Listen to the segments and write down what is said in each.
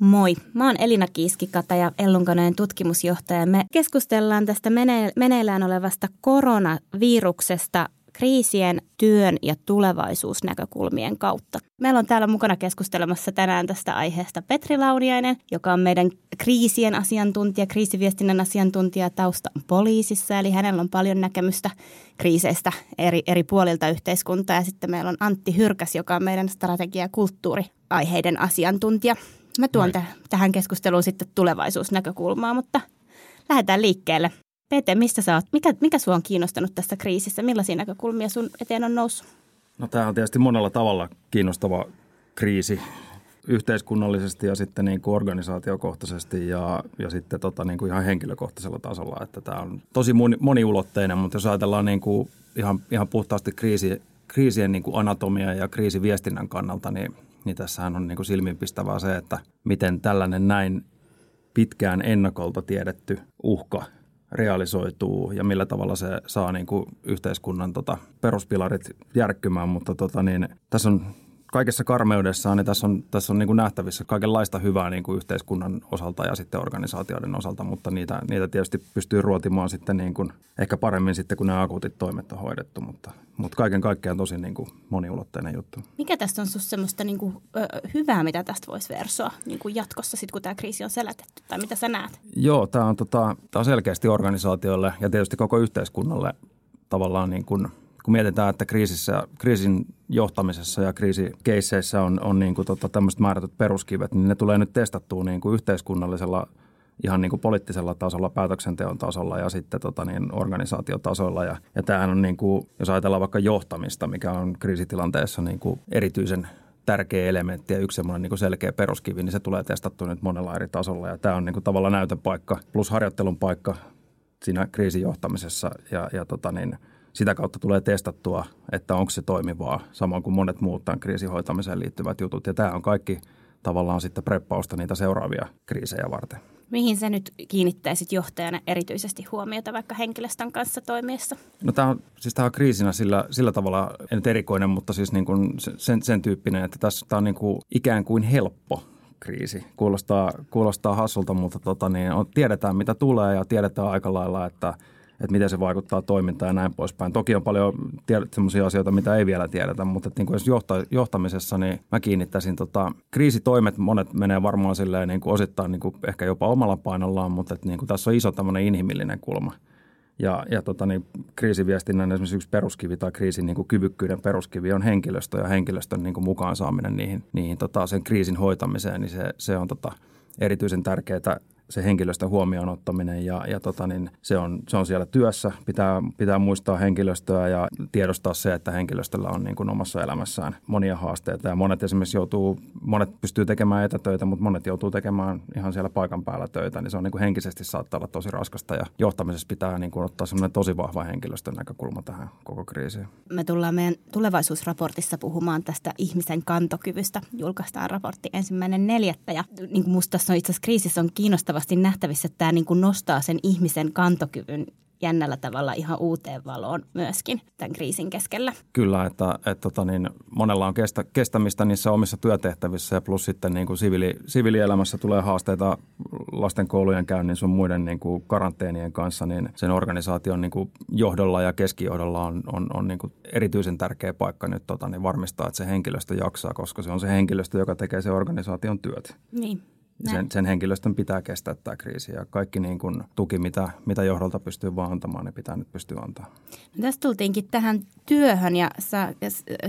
Moi, mä oon Elina Kiiskikata ja Ellunkoneen tutkimusjohtaja. Me keskustellaan tästä mene- meneillään olevasta koronaviruksesta kriisien, työn ja tulevaisuusnäkökulmien kautta. Meillä on täällä mukana keskustelemassa tänään tästä aiheesta Petri Launiainen, joka on meidän kriisien asiantuntija, kriisiviestinnän asiantuntija tausta poliisissa, eli hänellä on paljon näkemystä kriiseistä eri, eri puolilta yhteiskuntaa. Ja sitten meillä on Antti Hyrkäs, joka on meidän strategia- ja kulttuuriaiheiden asiantuntija. Mä tuon t- tähän keskusteluun sitten tulevaisuusnäkökulmaa, mutta lähdetään liikkeelle. Pete, mistä sä oot? Mikä, mikä sua on kiinnostanut tässä kriisissä? Millaisia näkökulmia sun eteen on noussut? No tämä on tietysti monella tavalla kiinnostava kriisi yhteiskunnallisesti ja sitten niin kuin organisaatiokohtaisesti ja, ja sitten tota niin kuin ihan henkilökohtaisella tasolla. Että tämä on tosi moni, moniulotteinen, mutta jos ajatellaan niin kuin ihan, ihan puhtaasti kriisi, kriisien niin kuin anatomia ja kriisiviestinnän kannalta, niin, niin tässähän on niin kuin silmiinpistävää se, että miten tällainen näin pitkään ennakolta tiedetty uhka – realisoituu ja millä tavalla se saa niin kuin yhteiskunnan tota, peruspilarit järkkymään, mutta tota, niin, tässä on kaikessa karmeudessaan, niin tässä on, tässä on niin kuin nähtävissä kaikenlaista hyvää niin kuin yhteiskunnan osalta ja sitten organisaatioiden osalta, mutta niitä, niitä tietysti pystyy ruotimaan sitten niin kuin, ehkä paremmin sitten, kun ne akuutit toimet on hoidettu, mutta, mutta kaiken kaikkiaan tosi niin kuin moniulotteinen juttu. Mikä tästä on sinusta semmoista niin kuin, ö, hyvää, mitä tästä voisi versoa niin kuin jatkossa, sit, kun tämä kriisi on selätetty, tai mitä sä näet? Joo, tämä on, tota, tämä on selkeästi organisaatioille ja tietysti koko yhteiskunnalle tavallaan niin kuin – kun mietitään, että kriisissä, kriisin johtamisessa ja kriisikeisseissä on, on niin kuin tota, tämmöiset määrätyt peruskivet, niin ne tulee nyt testattua niin kuin yhteiskunnallisella ihan niin kuin poliittisella tasolla, päätöksenteon tasolla ja sitten tota niin, organisaatiotasolla. Ja, ja tämähän on, niin kuin, jos ajatellaan vaikka johtamista, mikä on kriisitilanteessa niin kuin erityisen tärkeä elementti ja yksi semmoinen niin selkeä peruskivi, niin se tulee testattua nyt monella eri tasolla. Ja tämä on niin kuin tavallaan näytepaikka plus harjoittelun paikka siinä kriisijohtamisessa ja, ja tota niin, sitä kautta tulee testattua, että onko se toimivaa, samoin kuin monet muut tämän kriisin hoitamiseen liittyvät jutut. Ja tämä on kaikki tavallaan sitten preppausta niitä seuraavia kriisejä varten. Mihin se nyt kiinnittäisit johtajana erityisesti huomiota vaikka henkilöstön kanssa toimiessa? No tämä on, siis tämä on kriisinä sillä, sillä tavalla, en nyt erikoinen, mutta siis niin kuin sen, sen tyyppinen, että tässä tämä on niin kuin ikään kuin helppo kriisi. Kuulostaa, kuulostaa hassulta, mutta tota niin, on, tiedetään mitä tulee ja tiedetään aika lailla, että – että miten se vaikuttaa toimintaan ja näin poispäin. Toki on paljon sellaisia asioita, mitä ei vielä tiedetä, mutta että niin kuin johtamisessa, niin mä kiinnittäisin tota, kriisitoimet, monet menee varmaan silleen niin kuin osittain niin kuin ehkä jopa omalla painollaan, mutta että niin kuin tässä on iso tämmöinen inhimillinen kulma. Ja, ja tota, niin, kriisiviestinnän esimerkiksi yksi peruskivi tai kriisin niin kuin kyvykkyyden peruskivi on henkilöstö ja henkilöstön niin kuin mukaan saaminen niihin, niihin tota, sen kriisin hoitamiseen, niin se, se on tota, erityisen tärkeää se henkilöstön huomioon ottaminen ja, ja tota, niin se, on, se on siellä työssä. Pitää, pitää muistaa henkilöstöä ja tiedostaa se, että henkilöstöllä on niin kuin omassa elämässään monia haasteita. Ja monet esimerkiksi joutuu, monet pystyy tekemään etätöitä, mutta monet joutuu tekemään ihan siellä paikan päällä töitä. Niin se on niin kuin henkisesti saattaa olla tosi raskasta ja johtamisessa pitää niin kuin ottaa semmoinen tosi vahva henkilöstön näkökulma tähän koko kriisiin. Me tullaan meidän tulevaisuusraportissa puhumaan tästä ihmisen kantokyvystä. Julkaistaan raportti ensimmäinen neljättä ja niin kuin musta tässä on itse asiassa kriisissä on kiinnostava selvästi nähtävissä, että tämä niin kuin nostaa sen ihmisen kantokyvyn jännällä tavalla ihan uuteen valoon myöskin tämän kriisin keskellä. Kyllä, että, että tota niin, monella on kestä, kestämistä niissä omissa työtehtävissä ja plus sitten niin kuin siviili, siviilielämässä tulee haasteita lasten koulujen käynnin sun muiden niin kuin karanteenien kanssa, niin sen organisaation niin kuin johdolla ja keskijohdolla on, on, on niin kuin erityisen tärkeä paikka nyt tota, niin varmistaa, että se henkilöstö jaksaa, koska se on se henkilöstö, joka tekee se organisaation työt. Niin. Sen, sen henkilöstön pitää kestää tämä kriisi ja kaikki niin kuin tuki, mitä, mitä johdolta pystyy vaan antamaan, ne pitää nyt pystyä antaa. No tässä tultiinkin tähän työhön ja sä,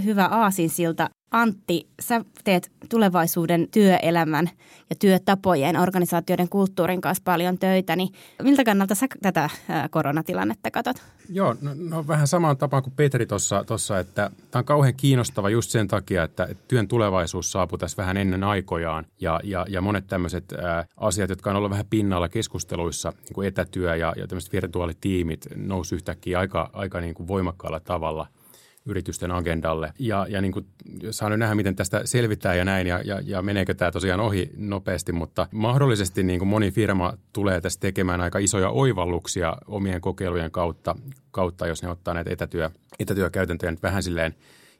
hyvä aasinsilta Antti, sä teet tulevaisuuden työelämän ja työtapojen, organisaatioiden kulttuurin kanssa paljon töitä, niin miltä kannalta sä tätä koronatilannetta katsot? Joo, no, no vähän samaan tapaan kuin Petri tuossa, että tämä on kauhean kiinnostava just sen takia, että työn tulevaisuus saapuu tässä vähän ennen aikojaan ja, ja, ja monet tämmöiset asiat, jotka on ollut vähän pinnalla keskusteluissa, niin kuin etätyö ja, ja tämmöiset virtuaalitiimit nousi yhtäkkiä aika, aika niin kuin voimakkaalla tavalla – yritysten agendalle. Ja, ja niin kuin saa nyt nähdä, miten tästä selvitään ja näin, ja, ja, ja meneekö tämä tosiaan ohi nopeasti, mutta mahdollisesti niin kuin moni firma tulee tässä tekemään aika isoja oivalluksia omien kokeilujen kautta, kautta jos ne ottaa näitä etätyö, etätyökäytäntöjä nyt vähän silleen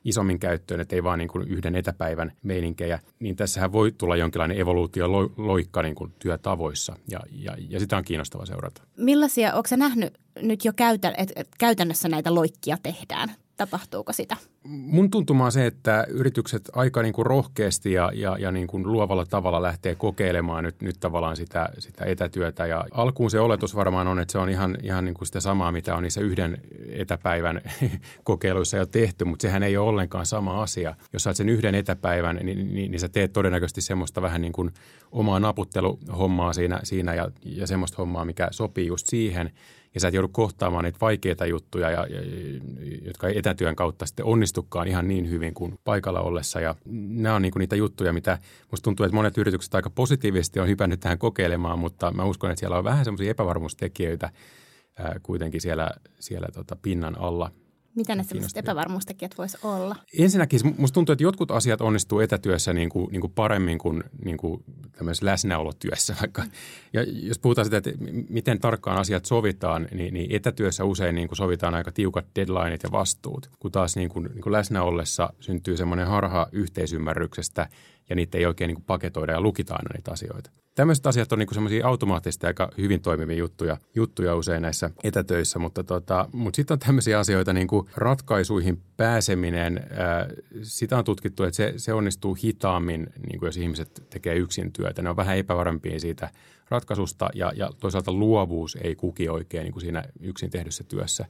isommin käyttöön, että ei vaan niin kuin yhden etäpäivän meininkejä, niin tässähän voi tulla jonkinlainen evoluutio loikka niin kuin työtavoissa ja, ja, ja sitä on kiinnostava seurata. Millaisia, onko nähnyt nyt jo käytä, että käytännössä näitä loikkia tehdään? Tapahtuuko sitä? Mun tuntuma on se, että yritykset aika niin kuin rohkeasti ja, ja, ja niin kuin luovalla tavalla lähtee kokeilemaan nyt, nyt tavallaan sitä, sitä etätyötä. Ja alkuun se oletus varmaan on, että se on ihan, ihan niin kuin sitä samaa, mitä on niissä yhden etäpäivän kokeiluissa jo tehty, mutta sehän ei ole ollenkaan sama asia. Jos saat sen yhden etäpäivän, niin, niin, niin sä teet todennäköisesti semmoista vähän niin kuin omaa naputteluhommaa siinä, siinä ja, ja semmoista hommaa, mikä sopii just siihen – ja sä et joudu kohtaamaan niitä vaikeita juttuja, ja, ja, jotka ei etätyön kautta sitten onnistukaan ihan niin hyvin kuin paikalla ollessa. Ja nämä on niin niitä juttuja, mitä musta tuntuu, että monet yritykset aika positiivisesti on hypännyt tähän kokeilemaan, mutta mä uskon, että siellä on vähän semmoisia epävarmuustekijöitä kuitenkin siellä, siellä tota pinnan alla – mitä ne sellaiset epävarmuustekijät voisi olla? Ensinnäkin musta tuntuu, että jotkut asiat onnistuu etätyössä niin kuin, niin kuin paremmin kuin, niin kuin tämmöisessä läsnäolotyössä. Vaikka. Ja jos puhutaan sitä, että miten tarkkaan asiat sovitaan, niin, niin etätyössä usein niin kuin sovitaan aika tiukat deadlineit ja vastuut. Kun taas niin kuin, niin kuin läsnäollessa syntyy semmoinen harha yhteisymmärryksestä ja niitä ei oikein niin paketoida ja lukita aina niitä asioita. Tämmöiset asiat on niin semmoisia automaattisesti aika hyvin toimivia juttuja, juttuja usein näissä etätöissä, mutta, tota, mutta sitten on tämmöisiä asioita niin kuin ratkaisuihin pääseminen. Ää, sitä on tutkittu, että se, se onnistuu hitaammin, niin kuin jos ihmiset tekee yksin työtä. Ne on vähän epävarempia siitä ratkaisusta ja, ja toisaalta luovuus ei kuki oikein niin kuin siinä yksin tehdyssä työssä,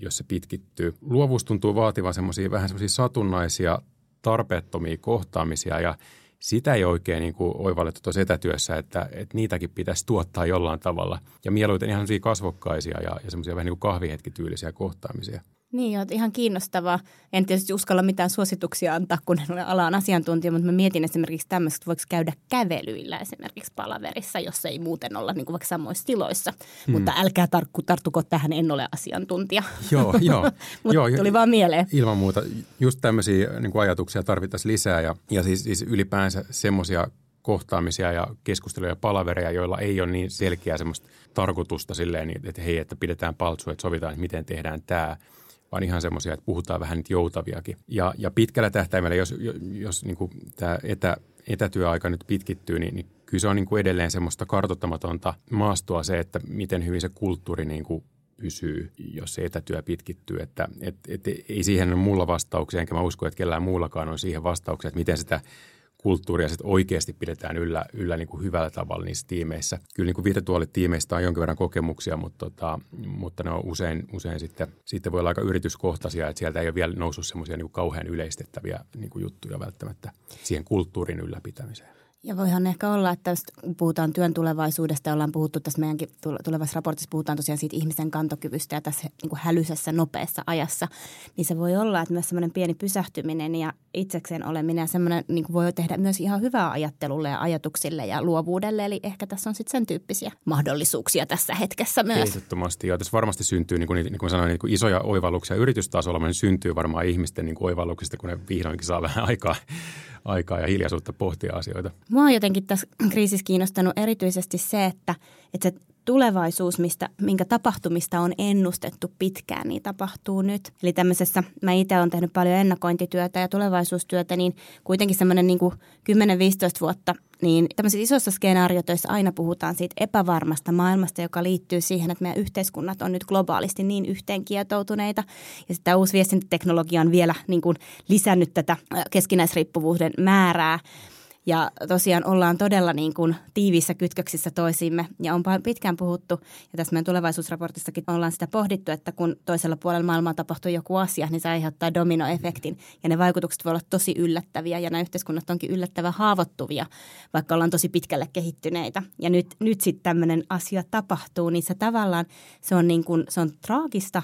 jos se pitkittyy. Luovuus tuntuu vaativan semmoisia vähän semmoisia satunnaisia tarpeettomia kohtaamisia ja sitä ei oikein niin kuin oivallettu tuossa etätyössä, että, että niitäkin pitäisi tuottaa jollain tavalla. Ja mieluiten ihan kasvokkaisia ja, ja semmoisia vähän niin kuin kahvihetkityylisiä kohtaamisia. Niin, oot ihan kiinnostavaa. En tietysti uskalla mitään suosituksia antaa, kun en ole alan asiantuntija, mutta mä mietin esimerkiksi tämmöistä, että voiko käydä kävelyillä esimerkiksi palaverissa, jos ei muuten olla niin kuin vaikka samoissa tiloissa. Hmm. Mutta älkää tarkku, tarttuko tähän, en ole asiantuntija. Joo, joo. mutta joo, tuli vaan mieleen. Ilman muuta. Just tämmöisiä niin kuin ajatuksia tarvittaisiin lisää ja, ja siis, siis ylipäänsä semmoisia kohtaamisia ja keskusteluja ja palavereja, joilla ei ole niin selkeää semmoista tarkoitusta silleen, että hei, että pidetään paltsua, että sovitaan, että miten tehdään tämä – vaan ihan semmoisia, että puhutaan vähän nyt joutaviakin. Ja, ja pitkällä tähtäimellä, jos, jos niin kuin tämä etä, etätyöaika nyt pitkittyy, niin, niin kyllä se on niin kuin edelleen semmoista kartottamatonta maastoa se, että miten hyvin se kulttuuri niin kuin pysyy, jos se etätyö pitkittyy. Että et, et, ei siihen ole mulla vastauksia, enkä mä usko, että kellään muullakaan on siihen vastauksia, että miten sitä kulttuuria sitten oikeasti pidetään yllä, yllä niin kuin hyvällä tavalla niissä tiimeissä. Kyllä niin kuin on jonkin verran kokemuksia, mutta, tota, mutta ne on usein, usein sitten, sitten voi olla aika yrityskohtaisia, että sieltä ei ole vielä noussut semmoisia niin kauhean yleistettäviä niin kuin juttuja välttämättä siihen kulttuurin ylläpitämiseen. Ja voihan ehkä olla, että jos puhutaan työn tulevaisuudesta, ollaan puhuttu tässä meidänkin tulevassa raportissa, puhutaan tosiaan siitä ihmisen kantokyvystä ja tässä niin kuin hälyisessä nopeassa ajassa, niin se voi olla, että myös semmoinen pieni pysähtyminen ja itsekseen oleminen ja semmoinen niin kuin voi tehdä myös ihan hyvää ajattelulle ja ajatuksille ja luovuudelle. Eli ehkä tässä on sitten sen tyyppisiä mahdollisuuksia tässä hetkessä myös. Ehdottomasti. Ja tässä varmasti syntyy, niin kuin, niin kuin sanoin, niin kuin isoja oivalluksia yritystasolla, niin syntyy varmaan ihmisten niin kuin oivalluksista, kun ne vihdoinkin saa vähän aikaa aikaa ja hiljaisuutta pohtia asioita. Mua on jotenkin tässä kriisissä kiinnostanut erityisesti se, että, että se tulevaisuus, mistä, minkä tapahtumista on ennustettu pitkään, niin tapahtuu nyt. Eli tämmöisessä, mä itse olen tehnyt paljon ennakointityötä ja tulevaisuustyötä, niin kuitenkin semmoinen niin 10-15 vuotta, niin tämmöisissä isoissa skenaarioissa aina puhutaan siitä epävarmasta maailmasta, joka liittyy siihen, että meidän yhteiskunnat on nyt globaalisti niin yhteenkietoutuneita. Ja sitten tämä uusi viestintäteknologia on vielä niin kuin lisännyt tätä keskinäisriippuvuuden määrää. Ja tosiaan ollaan todella niin kuin tiiviissä kytköksissä toisiimme ja on pitkään puhuttu, ja tässä meidän tulevaisuusraportissakin ollaan sitä pohdittu, että kun toisella puolella maailmaa tapahtuu joku asia, niin se aiheuttaa dominoefektin. Ja ne vaikutukset voivat olla tosi yllättäviä ja nämä yhteiskunnat onkin yllättävän haavoittuvia, vaikka ollaan tosi pitkälle kehittyneitä. Ja nyt, nyt sitten tämmöinen asia tapahtuu, niin se tavallaan se on, niin kuin, se on traagista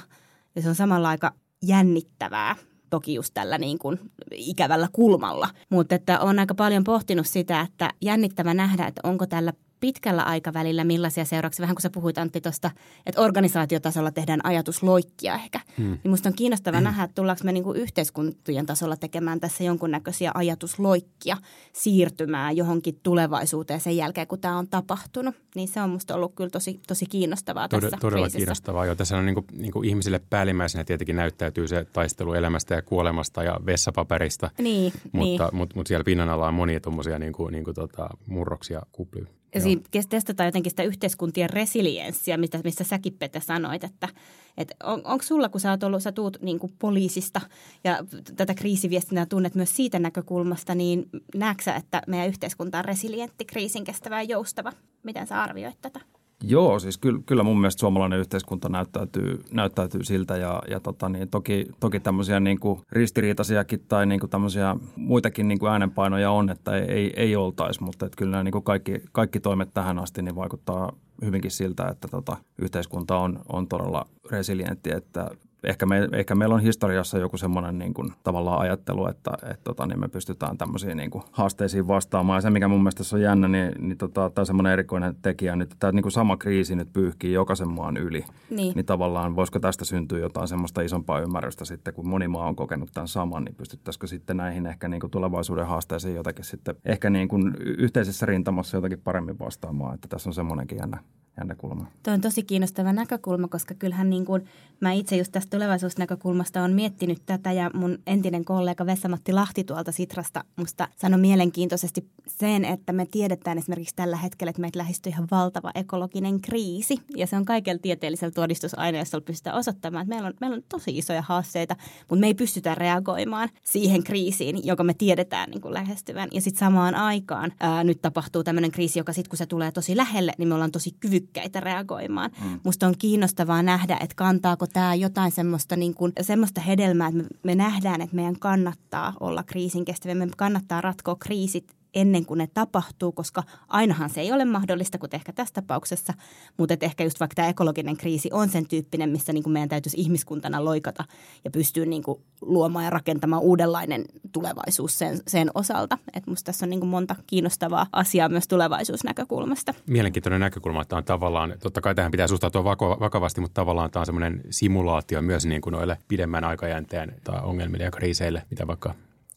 ja se on samalla aika jännittävää toki just tällä niin kuin ikävällä kulmalla. Mutta että on aika paljon pohtinut sitä, että jännittävä nähdä, että onko tällä pitkällä aikavälillä millaisia seurauksia, vähän kun sä puhuit Antti tuosta, että organisaatiotasolla tehdään ajatusloikkia ehkä, hmm. niin musta on kiinnostava hmm. nähdä, että tullaanko me niin kuin yhteiskuntien tasolla tekemään tässä jonkunnäköisiä ajatusloikkia siirtymää johonkin tulevaisuuteen sen jälkeen, kun tämä on tapahtunut. Niin se on musta ollut kyllä tosi, tosi kiinnostavaa Tod- tässä Todella kriisissä. kiinnostavaa. Jo, tässä on niin kuin, niin kuin ihmisille päällimmäisenä tietenkin näyttäytyy se taistelu elämästä ja kuolemasta ja vessapaperista. Niin, mutta, niin. mutta, mutta siellä pinnan alla on monia tuommoisia niin kuin, niin kuin tota, murroksia, kuplia. Ja siinä testataan jotenkin sitä yhteiskuntien resilienssiä, mistä, mistä säkin Pete sanoit, että, että on, onko sulla, kun sä oot ollut, sä tuut niin kuin poliisista ja tätä kriisiviestintää tunnet myös siitä näkökulmasta, niin näetkö että meidän yhteiskunta on resilientti, kriisin kestävä ja joustava? Miten sä arvioit tätä? Joo, siis kyllä, kyllä mun mielestä suomalainen yhteiskunta näyttäytyy, näyttäytyy siltä ja, ja tota, niin toki, toki tämmöisiä niin kuin ristiriitaisiakin tai niin kuin tämmöisiä muitakin niin kuin äänenpainoja on, että ei, ei, ei oltaisi, mutta että kyllä niin kuin kaikki, kaikki toimet tähän asti niin vaikuttaa hyvinkin siltä, että tota, yhteiskunta on, on todella resilientti, että ehkä, me, ehkä meillä on historiassa joku semmoinen niin kuin, tavallaan ajattelu, että et, tota, niin me pystytään tämmöisiin niin kuin, haasteisiin vastaamaan. Ja se, mikä mun mielestä tässä on jännä, niin, niin tota, tämä semmoinen erikoinen tekijä nyt, että tämä niin kuin sama kriisi nyt pyyhkii jokaisen maan yli. Niin. niin tavallaan voisiko tästä syntyä jotain semmoista isompaa ymmärrystä sitten, kun moni maa on kokenut tämän saman, niin pystyttäisikö sitten näihin ehkä niin kuin tulevaisuuden haasteisiin jotakin sitten ehkä niin kuin yhteisessä rintamassa jotakin paremmin vastaamaan, että tässä on semmoinenkin jännä, jännä kulma. Tuo on tosi kiinnostava näkökulma, koska kyllähän niin kuin mä itse just tästä tulevaisuusnäkökulmasta on miettinyt tätä ja mun entinen kollega Vessa-Matti Lahti tuolta Sitrasta musta sanoi mielenkiintoisesti sen, että me tiedetään esimerkiksi tällä hetkellä, että meitä lähestyy ihan valtava ekologinen kriisi ja se on kaikella tieteellisellä todistusaineistolla pystytään osoittamaan, että meillä on, meillä on tosi isoja haasteita, mutta me ei pystytä reagoimaan siihen kriisiin, joka me tiedetään niin kuin lähestyvän ja sitten samaan aikaan ää, nyt tapahtuu tämmöinen kriisi, joka sitten kun se tulee tosi lähelle, niin me ollaan tosi kyvykkäitä reagoimaan. Mm. Musta on kiinnostavaa nähdä, että kantaako tämä jotain semmoista, niin kuin, semmoista hedelmää, että me, me nähdään, että meidän kannattaa olla kriisin kestäviä, meidän kannattaa ratkoa kriisit ennen kuin ne tapahtuu, koska ainahan se ei ole mahdollista, kuten ehkä tässä tapauksessa, mutta että ehkä just vaikka tämä ekologinen kriisi on sen tyyppinen, missä niin kuin meidän täytyisi ihmiskuntana loikata ja pystyä niin kuin luomaan ja rakentamaan uudenlainen tulevaisuus sen, sen osalta. Että musta tässä on niin kuin monta kiinnostavaa asiaa myös tulevaisuusnäkökulmasta. Mielenkiintoinen näkökulma, että on tavallaan, totta kai tähän pitää suhtautua vakavasti, mutta tavallaan tämä on semmoinen simulaatio myös niin kuin noille pidemmän aikajänteen tai ongelmille ja kriiseille, mitä vaikka,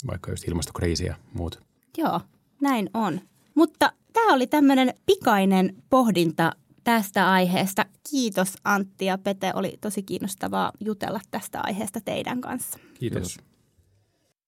vaikka just ilmastokriisi ja muut. Joo, näin on. Mutta tämä oli tämmöinen pikainen pohdinta tästä aiheesta. Kiitos Antti ja Pete, oli tosi kiinnostavaa jutella tästä aiheesta teidän kanssa. Kiitos. Kiitos.